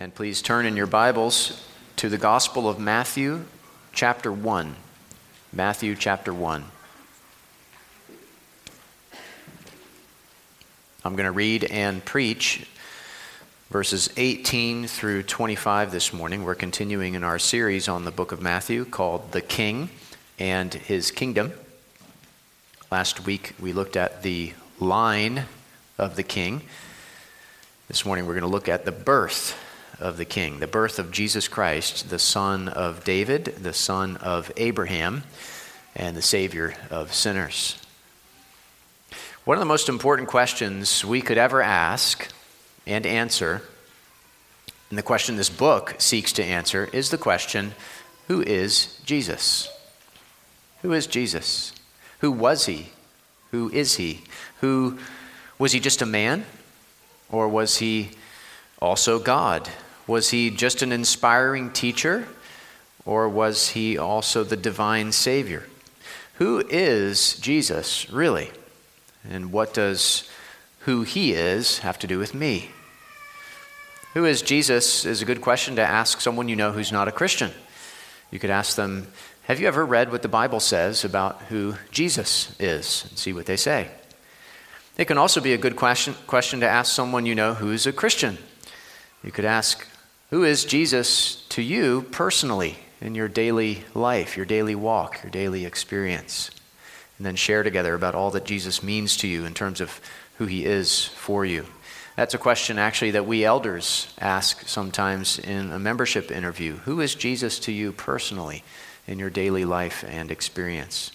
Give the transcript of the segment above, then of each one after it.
And please turn in your Bibles to the Gospel of Matthew, chapter 1. Matthew, chapter 1. I'm going to read and preach verses 18 through 25 this morning. We're continuing in our series on the book of Matthew called The King and His Kingdom. Last week we looked at the line of the king. This morning we're going to look at the birth of the king, the birth of Jesus Christ, the son of David, the son of Abraham, and the savior of sinners. One of the most important questions we could ever ask and answer, and the question this book seeks to answer, is the question who is Jesus? Who is Jesus? Who was he? Who is he? Who was he just a man? Or was he also God? Was he just an inspiring teacher? Or was he also the divine Savior? Who is Jesus, really? And what does who he is have to do with me? Who is Jesus is a good question to ask someone you know who's not a Christian. You could ask them, Have you ever read what the Bible says about who Jesus is? And see what they say. It can also be a good question, question to ask someone you know who's a Christian. You could ask, who is Jesus to you personally in your daily life, your daily walk, your daily experience? And then share together about all that Jesus means to you in terms of who he is for you. That's a question actually that we elders ask sometimes in a membership interview. Who is Jesus to you personally in your daily life and experience?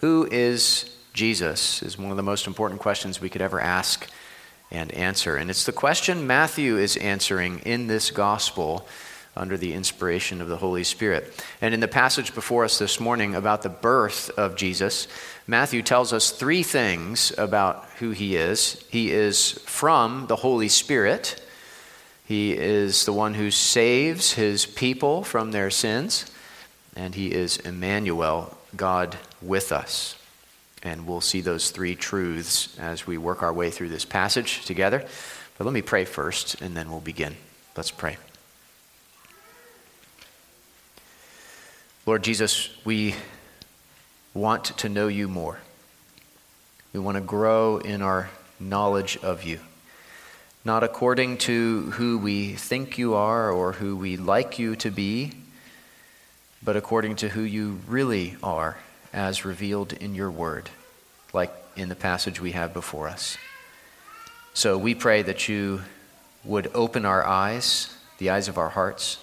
Who is Jesus is one of the most important questions we could ever ask and answer. And it's the question Matthew is answering in this gospel under the inspiration of the Holy Spirit. And in the passage before us this morning about the birth of Jesus, Matthew tells us three things about who he is. He is from the Holy Spirit, he is the one who saves his people from their sins, and he is Emmanuel, God with us. And we'll see those three truths as we work our way through this passage together. But let me pray first, and then we'll begin. Let's pray. Lord Jesus, we want to know you more. We want to grow in our knowledge of you, not according to who we think you are or who we like you to be, but according to who you really are as revealed in your word, like in the passage we have before us. So we pray that you would open our eyes, the eyes of our hearts,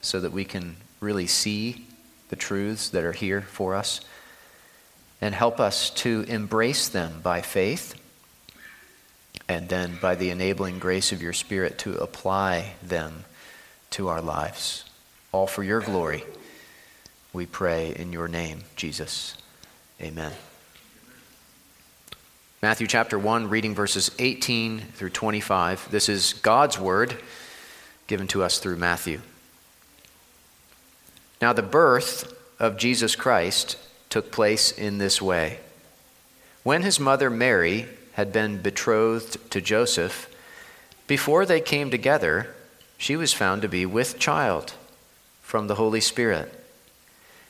so that we can really see the truths that are here for us, and help us to embrace them by faith, and then by the enabling grace of your Spirit to apply them to our lives, all for your glory. We pray in your name, Jesus. Amen. Matthew chapter 1, reading verses 18 through 25. This is God's word given to us through Matthew. Now, the birth of Jesus Christ took place in this way. When his mother Mary had been betrothed to Joseph, before they came together, she was found to be with child from the Holy Spirit.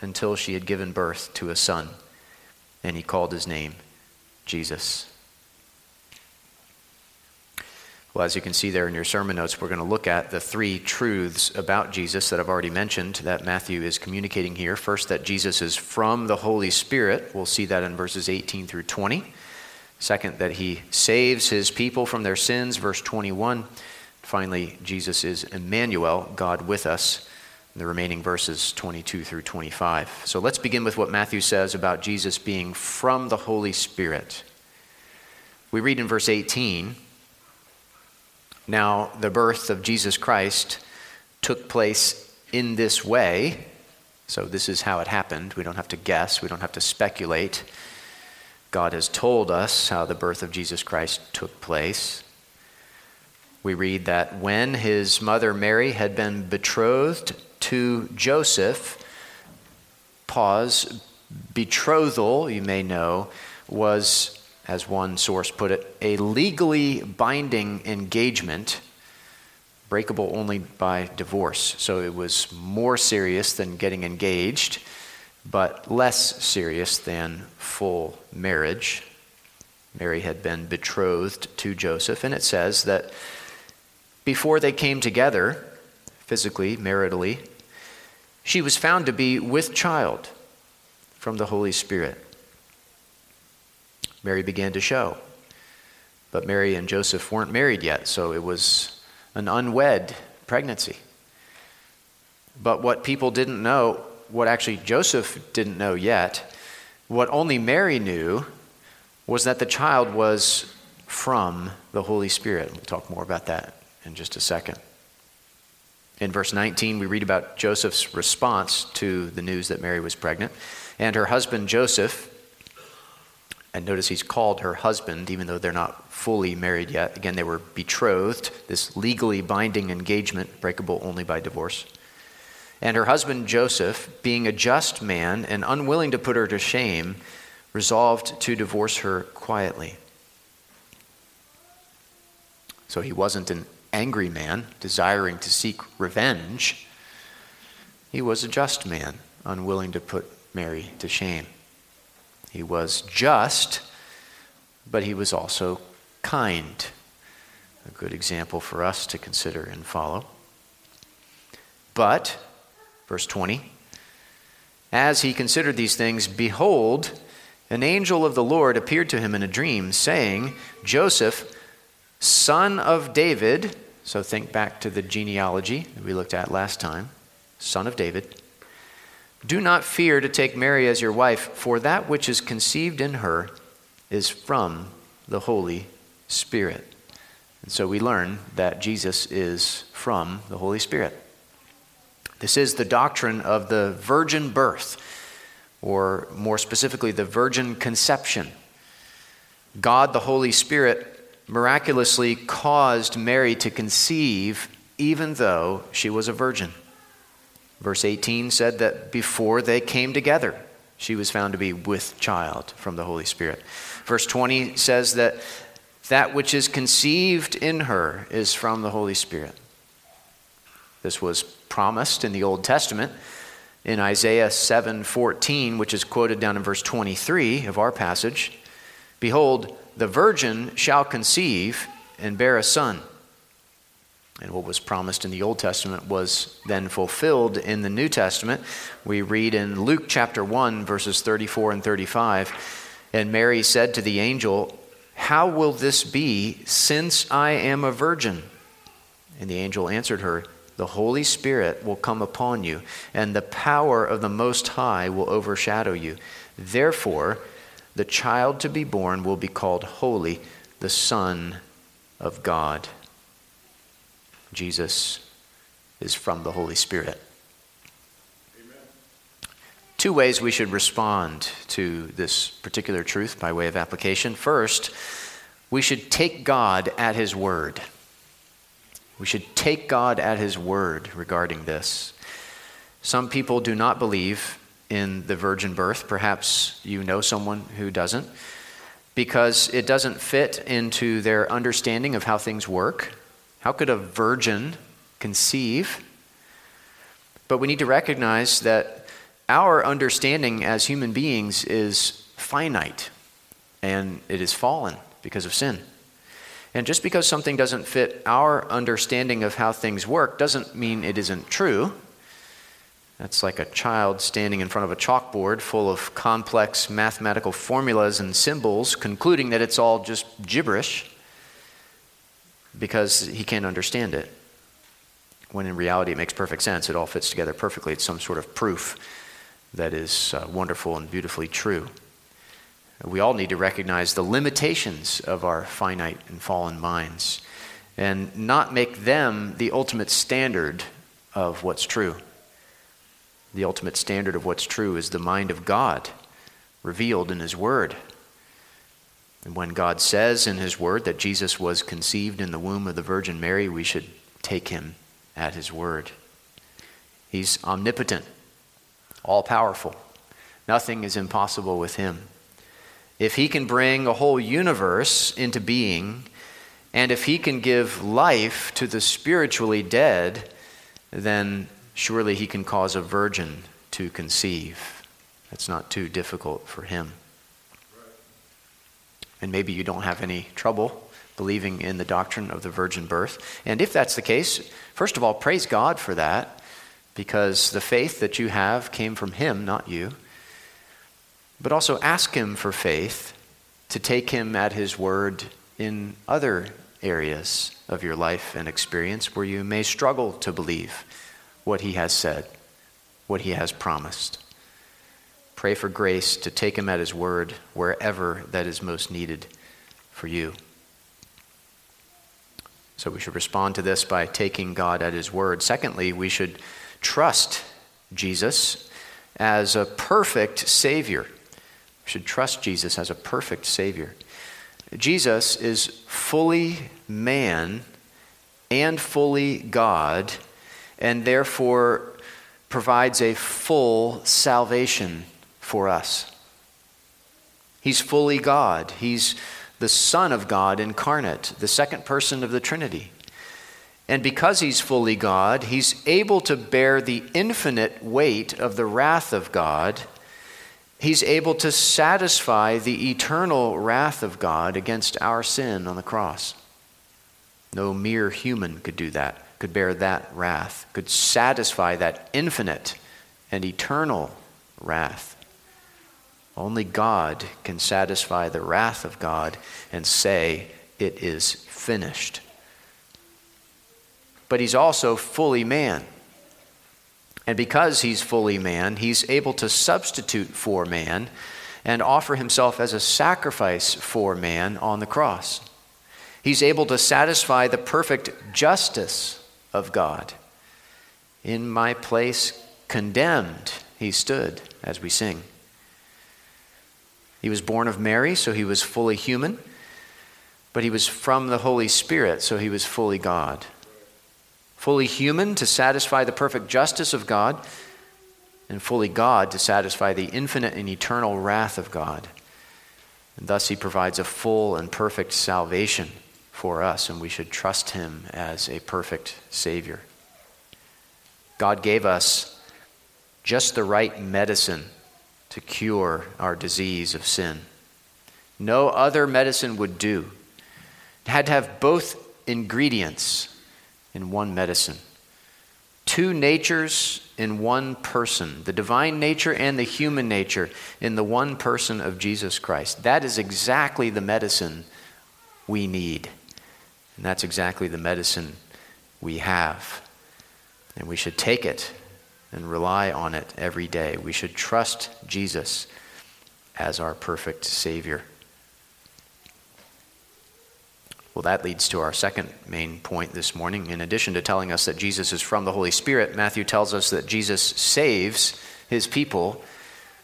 until she had given birth to a son, and he called his name Jesus. Well, as you can see there in your sermon notes, we're going to look at the three truths about Jesus that I've already mentioned that Matthew is communicating here. First, that Jesus is from the Holy Spirit. We'll see that in verses 18 through 20. Second, that he saves his people from their sins, verse 21. Finally, Jesus is Emmanuel, God with us, the remaining verses 22 through 25. So let's begin with what Matthew says about Jesus being from the Holy Spirit. We read in verse 18 now, the birth of Jesus Christ took place in this way. So, this is how it happened. We don't have to guess, we don't have to speculate. God has told us how the birth of Jesus Christ took place. We read that when his mother Mary had been betrothed to Joseph, pause, betrothal, you may know, was as one source put it, a legally binding engagement breakable only by divorce. So it was more serious than getting engaged, but less serious than full marriage. Mary had been betrothed to Joseph, and it says that before they came together, physically, maritally, she was found to be with child from the Holy Spirit. Mary began to show. But Mary and Joseph weren't married yet, so it was an unwed pregnancy. But what people didn't know, what actually Joseph didn't know yet, what only Mary knew was that the child was from the Holy Spirit. We'll talk more about that in just a second. In verse 19, we read about Joseph's response to the news that Mary was pregnant. And her husband Joseph and notice he's called her husband, even though they're not fully married yet. Again, they were betrothed, this legally binding engagement, breakable only by divorce. And her husband Joseph, being a just man and unwilling to put her to shame, resolved to divorce her quietly. So he wasn't an angry man desiring to seek revenge. He was a just man, unwilling to put Mary to shame. He was just, but he was also kind. A good example for us to consider and follow. But, verse 20, as he considered these things, behold, an angel of the Lord appeared to him in a dream, saying, Joseph, son of David, so think back to the genealogy that we looked at last time, son of David do not fear to take Mary as your wife, for that which is conceived in her is from the Holy Spirit. And so we learn that Jesus is from the Holy Spirit. This is the doctrine of the virgin birth, or more specifically, the virgin conception. God, the Holy Spirit, miraculously caused Mary to conceive even though she was a virgin. Verse 18 said that before they came together, she was found to be with child from the Holy Spirit. Verse 20 says that that which is conceived in her is from the Holy Spirit. This was promised in the Old Testament in Isaiah 7:14, which is quoted down in verse 23 of our passage. Behold, the virgin shall conceive and bear a son and what was promised in the Old Testament was then fulfilled in the New Testament. We read in Luke chapter 1, verses 34 and 35. And Mary said to the angel, How will this be since I am a virgin? And the angel answered her, The Holy Spirit will come upon you, and the power of the Most High will overshadow you. Therefore, the child to be born will be called Holy, the Son of God. Jesus is from the Holy Spirit. Amen. Two ways we should respond to this particular truth by way of application. First, we should take God at His word. We should take God at His word regarding this. Some people do not believe in the virgin birth. Perhaps you know someone who doesn't, because it doesn't fit into their understanding of how things work. How could a virgin conceive? But we need to recognize that our understanding as human beings is finite and it is fallen because of sin. And just because something doesn't fit our understanding of how things work doesn't mean it isn't true. That's like a child standing in front of a chalkboard full of complex mathematical formulas and symbols, concluding that it's all just gibberish because he can't understand it. When in reality, it makes perfect sense. It all fits together perfectly. It's some sort of proof that is uh, wonderful and beautifully true. We all need to recognize the limitations of our finite and fallen minds and not make them the ultimate standard of what's true. The ultimate standard of what's true is the mind of God revealed in His Word. And when God says in His Word that Jesus was conceived in the womb of the Virgin Mary, we should take Him at His Word. He's omnipotent, all powerful. Nothing is impossible with Him. If He can bring a whole universe into being, and if He can give life to the spiritually dead, then surely He can cause a virgin to conceive. That's not too difficult for Him. And maybe you don't have any trouble believing in the doctrine of the virgin birth. And if that's the case, first of all, praise God for that, because the faith that you have came from Him, not you. But also ask Him for faith to take Him at His word in other areas of your life and experience where you may struggle to believe what He has said, what He has promised. Pray for grace to take him at his word wherever that is most needed for you. So we should respond to this by taking God at his word. Secondly, we should trust Jesus as a perfect Savior. We should trust Jesus as a perfect Savior. Jesus is fully man and fully God, and therefore provides a full salvation for us. He's fully God. He's the Son of God incarnate, the second person of the Trinity. And because he's fully God, he's able to bear the infinite weight of the wrath of God. He's able to satisfy the eternal wrath of God against our sin on the cross. No mere human could do that, could bear that wrath, could satisfy that infinite and eternal wrath. Only God can satisfy the wrath of God and say, It is finished. But he's also fully man. And because he's fully man, he's able to substitute for man and offer himself as a sacrifice for man on the cross. He's able to satisfy the perfect justice of God. In my place, condemned, he stood, as we sing. He was born of Mary, so he was fully human, but he was from the Holy Spirit, so he was fully God. Fully human to satisfy the perfect justice of God, and fully God to satisfy the infinite and eternal wrath of God. And thus he provides a full and perfect salvation for us, and we should trust him as a perfect Savior. God gave us just the right medicine to cure our disease of sin. No other medicine would do. It had to have both ingredients in one medicine. Two natures in one person, the divine nature and the human nature in the one person of Jesus Christ. That is exactly the medicine we need. And that's exactly the medicine we have. And we should take it and rely on it every day. We should trust Jesus as our perfect Savior. Well, that leads to our second main point this morning. In addition to telling us that Jesus is from the Holy Spirit, Matthew tells us that Jesus saves his people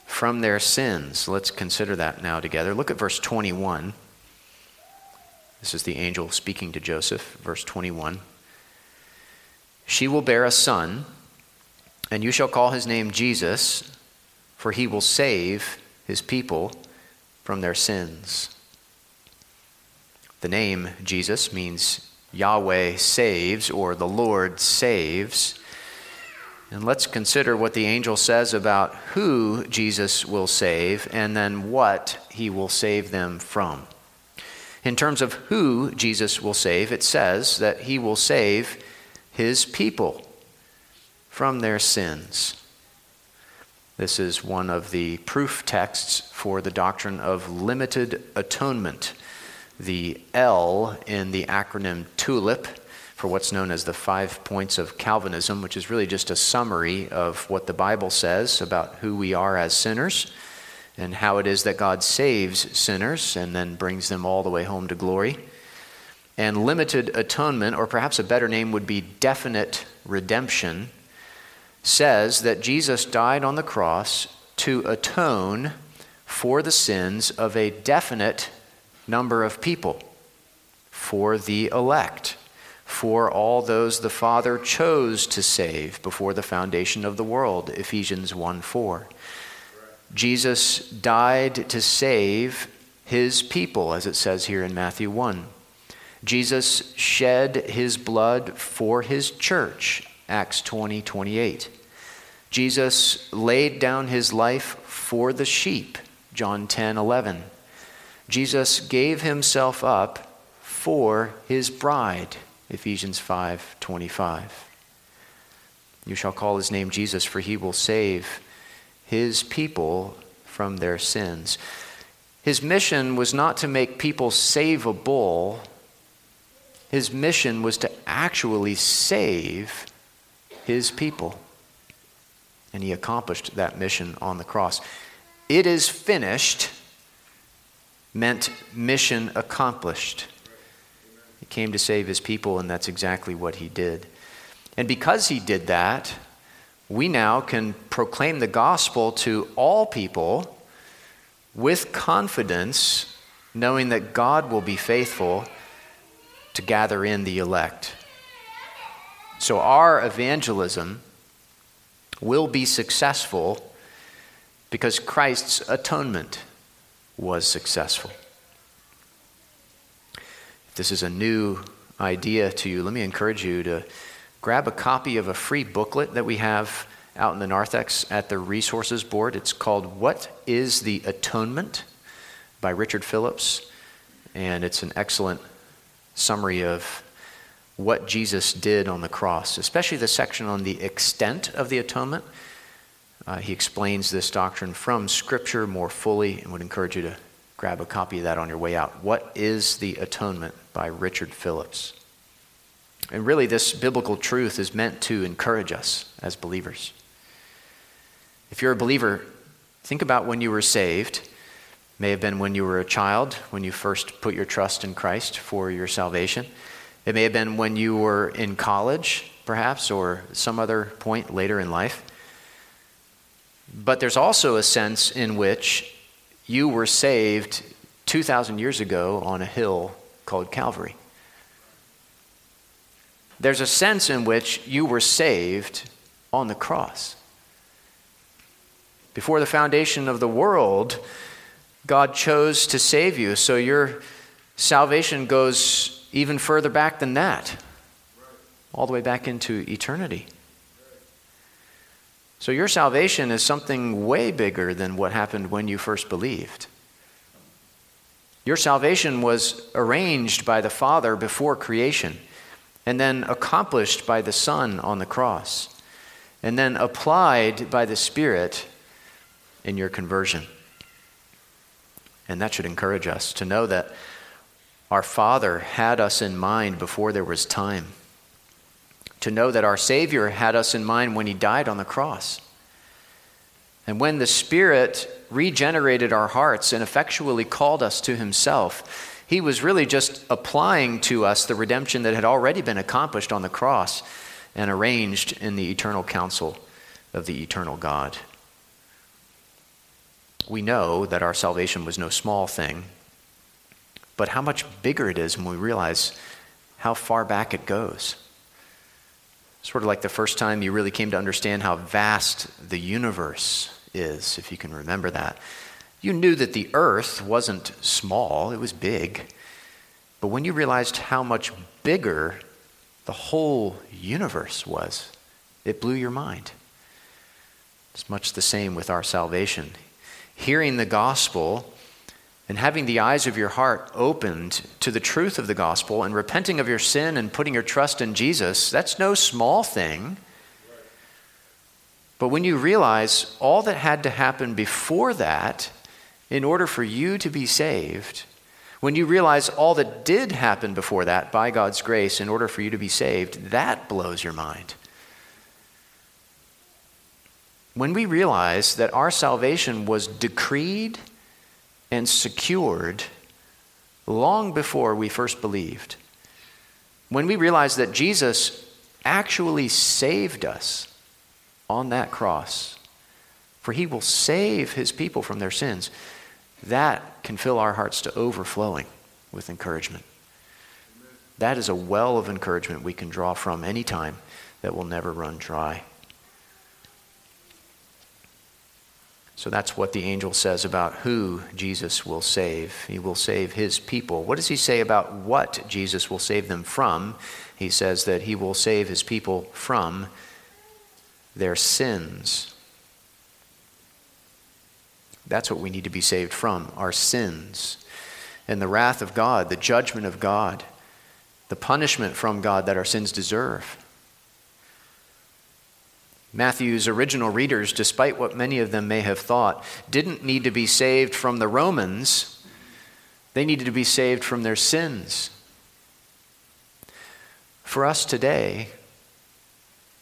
from their sins. Let's consider that now together. Look at verse 21. This is the angel speaking to Joseph, verse 21. She will bear a son and you shall call his name Jesus, for he will save his people from their sins. The name Jesus means Yahweh saves or the Lord saves. And let's consider what the angel says about who Jesus will save and then what he will save them from. In terms of who Jesus will save, it says that he will save his people from their sins. This is one of the proof texts for the doctrine of limited atonement. The L in the acronym TULIP for what's known as the five points of Calvinism, which is really just a summary of what the Bible says about who we are as sinners and how it is that God saves sinners and then brings them all the way home to glory. And limited atonement, or perhaps a better name would be definite redemption, says that Jesus died on the cross to atone for the sins of a definite number of people, for the elect, for all those the Father chose to save before the foundation of the world, Ephesians 1 4. Jesus died to save his people, as it says here in Matthew 1. Jesus shed his blood for his church, Acts 20 28. Jesus laid down his life for the sheep, John 10 11. Jesus gave himself up for his bride, Ephesians 5 25. You shall call his name Jesus, for he will save his people from their sins. His mission was not to make people savable, his mission was to actually save his people and he accomplished that mission on the cross. It is finished meant mission accomplished. He came to save his people, and that's exactly what he did. And because he did that, we now can proclaim the gospel to all people with confidence, knowing that God will be faithful to gather in the elect. So, our evangelism will be successful because Christ's atonement was successful. If this is a new idea to you, let me encourage you to grab a copy of a free booklet that we have out in the narthex at the resources board. It's called What is the Atonement by Richard Phillips. And it's an excellent summary of what Jesus did on the cross, especially the section on the extent of the atonement. Uh, he explains this doctrine from Scripture more fully and would encourage you to grab a copy of that on your way out. What is the Atonement by Richard Phillips? And really, this biblical truth is meant to encourage us as believers. If you're a believer, think about when you were saved. May have been when you were a child, when you first put your trust in Christ for your salvation. It may have been when you were in college, perhaps, or some other point later in life. But there's also a sense in which you were saved 2,000 years ago on a hill called Calvary. There's a sense in which you were saved on the cross. Before the foundation of the world, God chose to save you. So your salvation goes even further back than that, all the way back into eternity. So your salvation is something way bigger than what happened when you first believed. Your salvation was arranged by the Father before creation, and then accomplished by the Son on the cross, and then applied by the Spirit in your conversion. And that should encourage us to know that our Father had us in mind before there was time. To know that our Savior had us in mind when He died on the cross. And when the Spirit regenerated our hearts and effectually called us to Himself, He was really just applying to us the redemption that had already been accomplished on the cross and arranged in the eternal counsel of the eternal God. We know that our salvation was no small thing but how much bigger it is when we realize how far back it goes. Sort of like the first time you really came to understand how vast the universe is, if you can remember that. You knew that the earth wasn't small, it was big. But when you realized how much bigger the whole universe was, it blew your mind. It's much the same with our salvation. Hearing the gospel and having the eyes of your heart opened to the truth of the gospel and repenting of your sin and putting your trust in Jesus, that's no small thing. But when you realize all that had to happen before that in order for you to be saved, when you realize all that did happen before that by God's grace in order for you to be saved, that blows your mind. When we realize that our salvation was decreed and secured long before we first believed, when we realize that Jesus actually saved us on that cross, for he will save his people from their sins, that can fill our hearts to overflowing with encouragement. That is a well of encouragement we can draw from any time that will never run dry. So that's what the angel says about who Jesus will save. He will save his people. What does he say about what Jesus will save them from? He says that he will save his people from their sins. That's what we need to be saved from our sins. And the wrath of God, the judgment of God, the punishment from God that our sins deserve. Matthew's original readers, despite what many of them may have thought, didn't need to be saved from the Romans, they needed to be saved from their sins. For us today,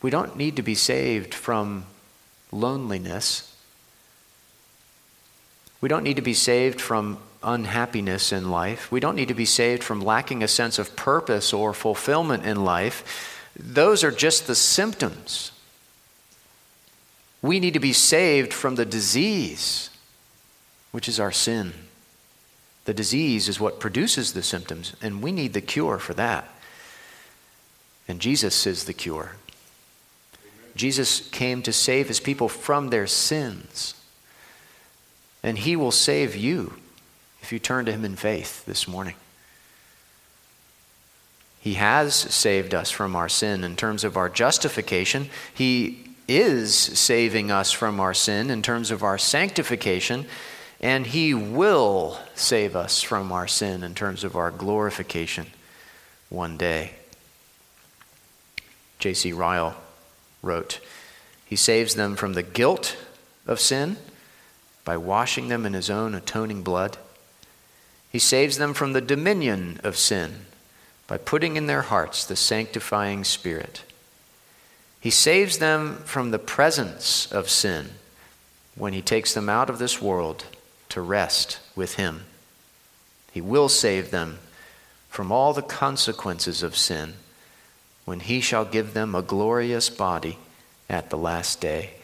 we don't need to be saved from loneliness. We don't need to be saved from unhappiness in life. We don't need to be saved from lacking a sense of purpose or fulfillment in life. Those are just the symptoms we need to be saved from the disease, which is our sin. The disease is what produces the symptoms, and we need the cure for that. And Jesus is the cure. Jesus came to save his people from their sins. And he will save you if you turn to him in faith this morning. He has saved us from our sin in terms of our justification. He is saving us from our sin in terms of our sanctification, and He will save us from our sin in terms of our glorification one day. J.C. Ryle wrote, He saves them from the guilt of sin by washing them in His own atoning blood. He saves them from the dominion of sin by putting in their hearts the sanctifying Spirit. He saves them from the presence of sin when He takes them out of this world to rest with Him. He will save them from all the consequences of sin when He shall give them a glorious body at the last day.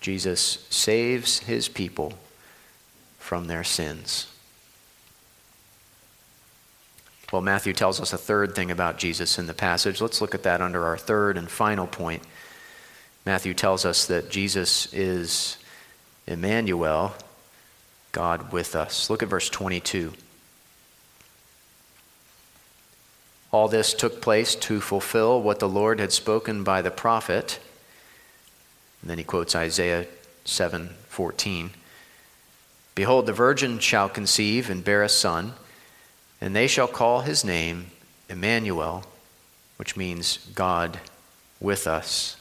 Jesus saves His people from their sins. Well, Matthew tells us a third thing about Jesus in the passage. Let's look at that under our third and final point. Matthew tells us that Jesus is Emmanuel, God with us. Look at verse 22. All this took place to fulfill what the Lord had spoken by the prophet. And then he quotes Isaiah 7:14. Behold, the virgin shall conceive and bear a son and they shall call his name Emmanuel, which means God with us.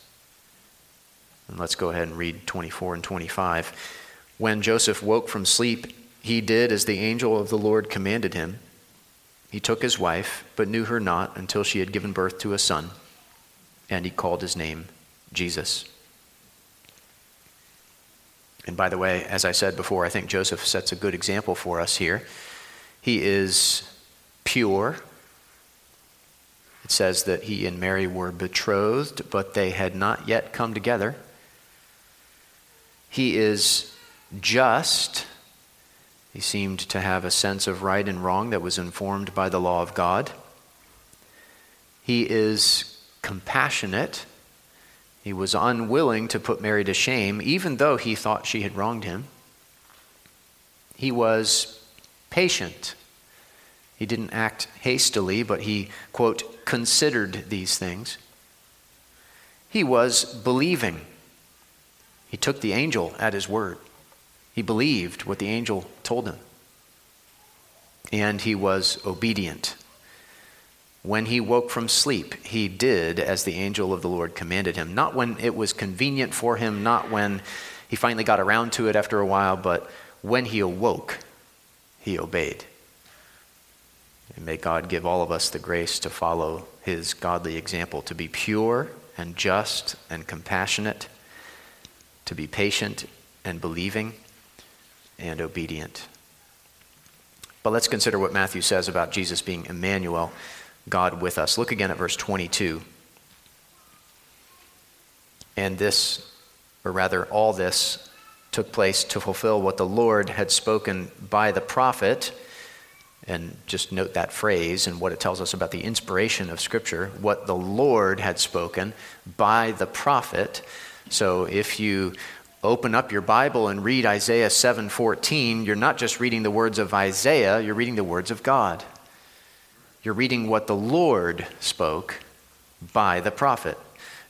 And let's go ahead and read 24 and 25. When Joseph woke from sleep, he did as the angel of the Lord commanded him. He took his wife, but knew her not until she had given birth to a son, and he called his name Jesus. And by the way, as I said before, I think Joseph sets a good example for us here. He is pure. It says that he and Mary were betrothed, but they had not yet come together. He is just. He seemed to have a sense of right and wrong that was informed by the law of God. He is compassionate. He was unwilling to put Mary to shame, even though he thought she had wronged him. He was patient. He didn't act hastily, but he, quote, considered these things. He was believing. He took the angel at his word. He believed what the angel told him. And he was obedient. When he woke from sleep, he did as the angel of the Lord commanded him. Not when it was convenient for him, not when he finally got around to it after a while, but when he awoke, he obeyed. And may God give all of us the grace to follow his godly example, to be pure and just and compassionate, to be patient and believing and obedient. But let's consider what Matthew says about Jesus being Emmanuel. God with us. Look again at verse 22. And this, or rather, all this took place to fulfill what the Lord had spoken by the prophet. And just note that phrase and what it tells us about the inspiration of Scripture, what the Lord had spoken by the prophet. So if you open up your Bible and read Isaiah 7:14, you're not just reading the words of Isaiah, you're reading the words of God. You're reading what the Lord spoke by the prophet.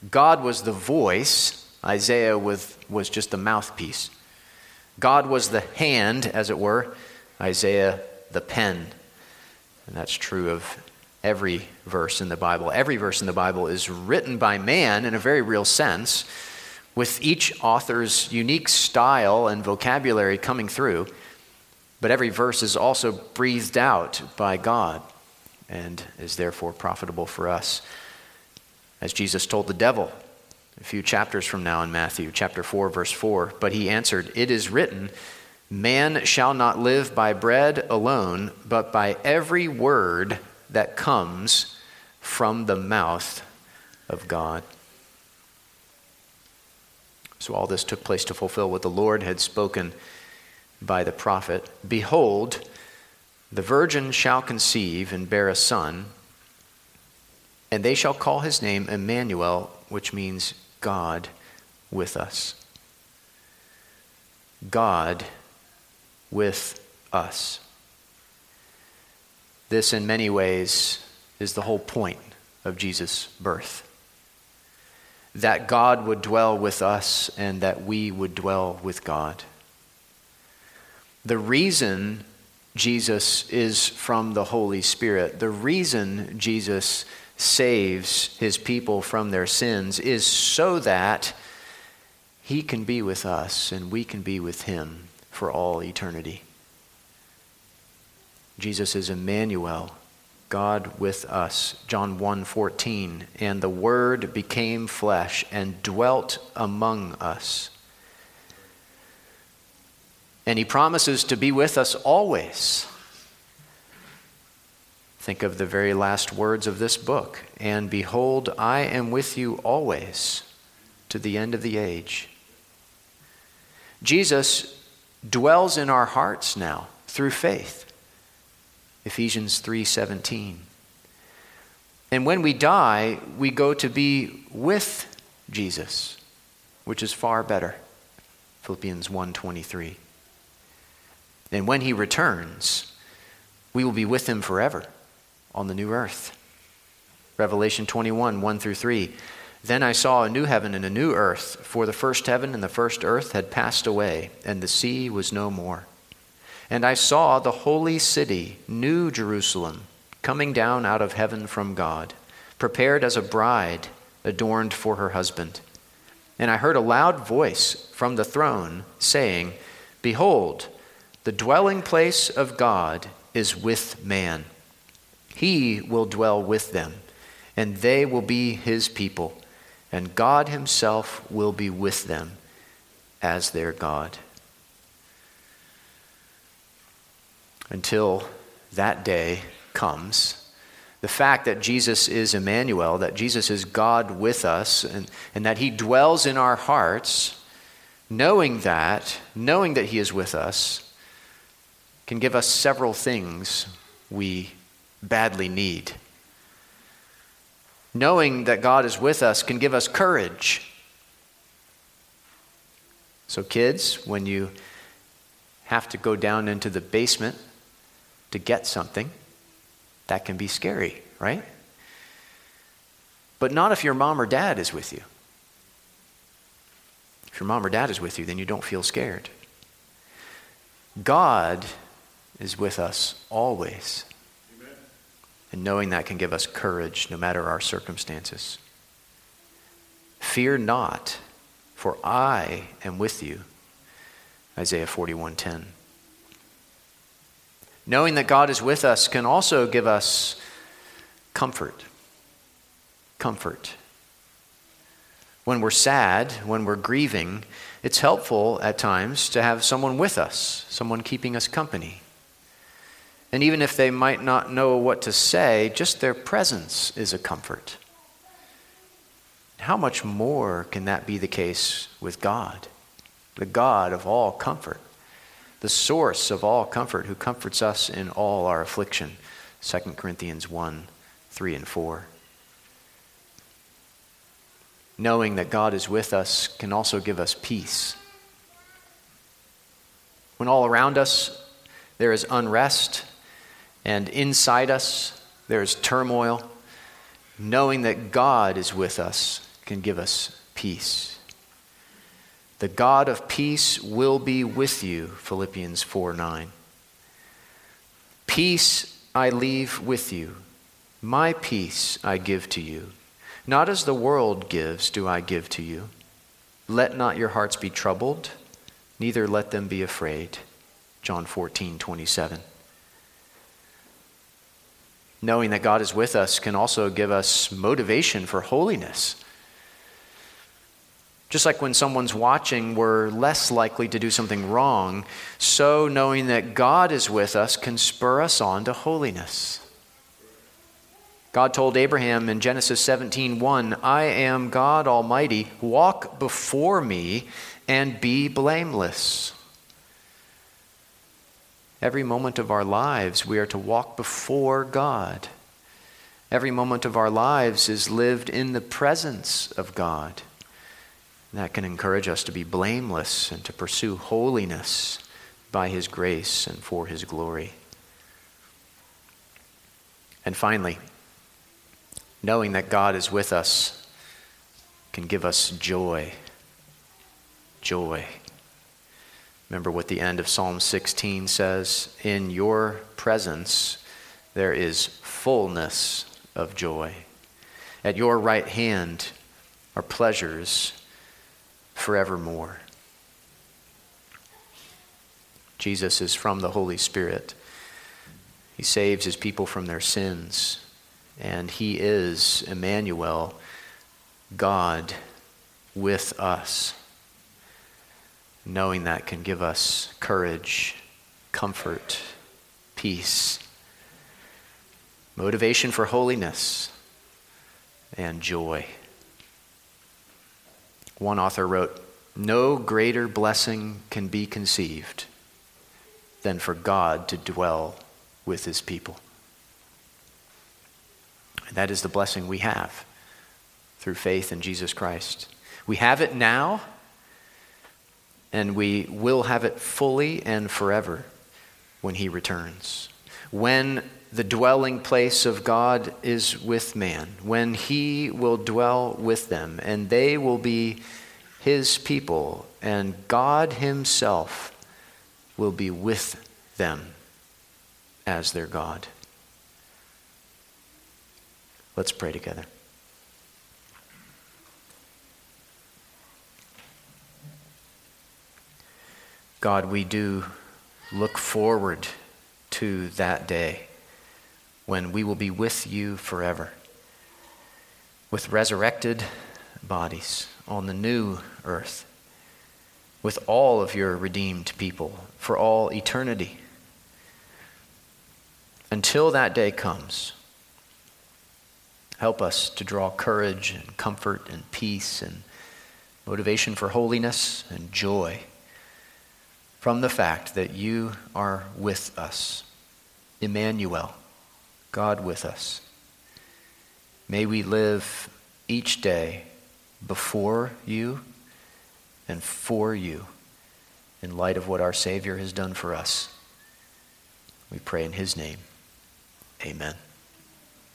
God was the voice, Isaiah was, was just the mouthpiece. God was the hand, as it were, Isaiah the pen. And that's true of every verse in the Bible. Every verse in the Bible is written by man in a very real sense, with each author's unique style and vocabulary coming through. But every verse is also breathed out by God and is therefore profitable for us. As Jesus told the devil a few chapters from now in Matthew, chapter 4, verse 4, but he answered, It is written, Man shall not live by bread alone, but by every word that comes from the mouth of God. So all this took place to fulfill what the Lord had spoken by the prophet. Behold, the virgin shall conceive and bear a son, and they shall call his name Emmanuel, which means God with us. God with us. This, in many ways, is the whole point of Jesus' birth. That God would dwell with us and that we would dwell with God. The reason Jesus is from the Holy Spirit. The reason Jesus saves his people from their sins is so that he can be with us and we can be with him for all eternity. Jesus is Emmanuel, God with us. John 1:14, and the word became flesh and dwelt among us. And he promises to be with us always. Think of the very last words of this book. And behold, I am with you always to the end of the age. Jesus dwells in our hearts now through faith. Ephesians 3:17. And when we die, we go to be with Jesus, which is far better. Philippians 1:23. And when he returns, we will be with him forever on the new earth. Revelation 21, 1 through 3. Then I saw a new heaven and a new earth, for the first heaven and the first earth had passed away, and the sea was no more. And I saw the holy city, New Jerusalem, coming down out of heaven from God, prepared as a bride adorned for her husband. And I heard a loud voice from the throne saying, Behold, the dwelling place of God is with man. He will dwell with them, and they will be his people, and God himself will be with them as their God. Until that day comes, the fact that Jesus is Emmanuel, that Jesus is God with us, and, and that he dwells in our hearts, knowing that, knowing that he is with us, can give us several things we badly need. Knowing that God is with us can give us courage. So, kids, when you have to go down into the basement to get something, that can be scary, right? But not if your mom or dad is with you. If your mom or dad is with you, then you don't feel scared. God is with us always. Amen. And knowing that can give us courage no matter our circumstances. Fear not, for I am with you. Isaiah 41:10. Knowing that God is with us can also give us comfort. Comfort. When we're sad, when we're grieving, it's helpful at times to have someone with us, someone keeping us company. And even if they might not know what to say, just their presence is a comfort. How much more can that be the case with God, the God of all comfort, the source of all comfort, who comforts us in all our affliction? 2 Corinthians 1 3 and 4. Knowing that God is with us can also give us peace. When all around us there is unrest, and inside us there is turmoil, knowing that God is with us can give us peace. The God of peace will be with you, Philippians 4 9. Peace I leave with you, my peace I give to you. Not as the world gives, do I give to you. Let not your hearts be troubled, neither let them be afraid. John 14 27. Knowing that God is with us can also give us motivation for holiness. Just like when someone's watching, we're less likely to do something wrong, so knowing that God is with us can spur us on to holiness. God told Abraham in Genesis 17:1, "I am God Almighty, walk before me and be blameless." Every moment of our lives, we are to walk before God. Every moment of our lives is lived in the presence of God. That can encourage us to be blameless and to pursue holiness by His grace and for His glory. And finally, knowing that God is with us can give us joy. Joy. Remember what the end of Psalm 16 says In your presence there is fullness of joy. At your right hand are pleasures forevermore. Jesus is from the Holy Spirit. He saves his people from their sins, and he is Emmanuel, God with us. Knowing that can give us courage, comfort, peace, motivation for holiness, and joy. One author wrote, No greater blessing can be conceived than for God to dwell with his people. And that is the blessing we have through faith in Jesus Christ. We have it now, and we will have it fully and forever when he returns. When the dwelling place of God is with man, when he will dwell with them, and they will be his people, and God himself will be with them as their God. Let's pray together. God, we do look forward to that day when we will be with you forever with resurrected bodies on the new earth with all of your redeemed people for all eternity. Until that day comes, help us to draw courage and comfort and peace and motivation for holiness and joy from the fact that you are with us. Emmanuel. God with us. May we live each day before you and for you in light of what our Savior has done for us. We pray in His name. Amen.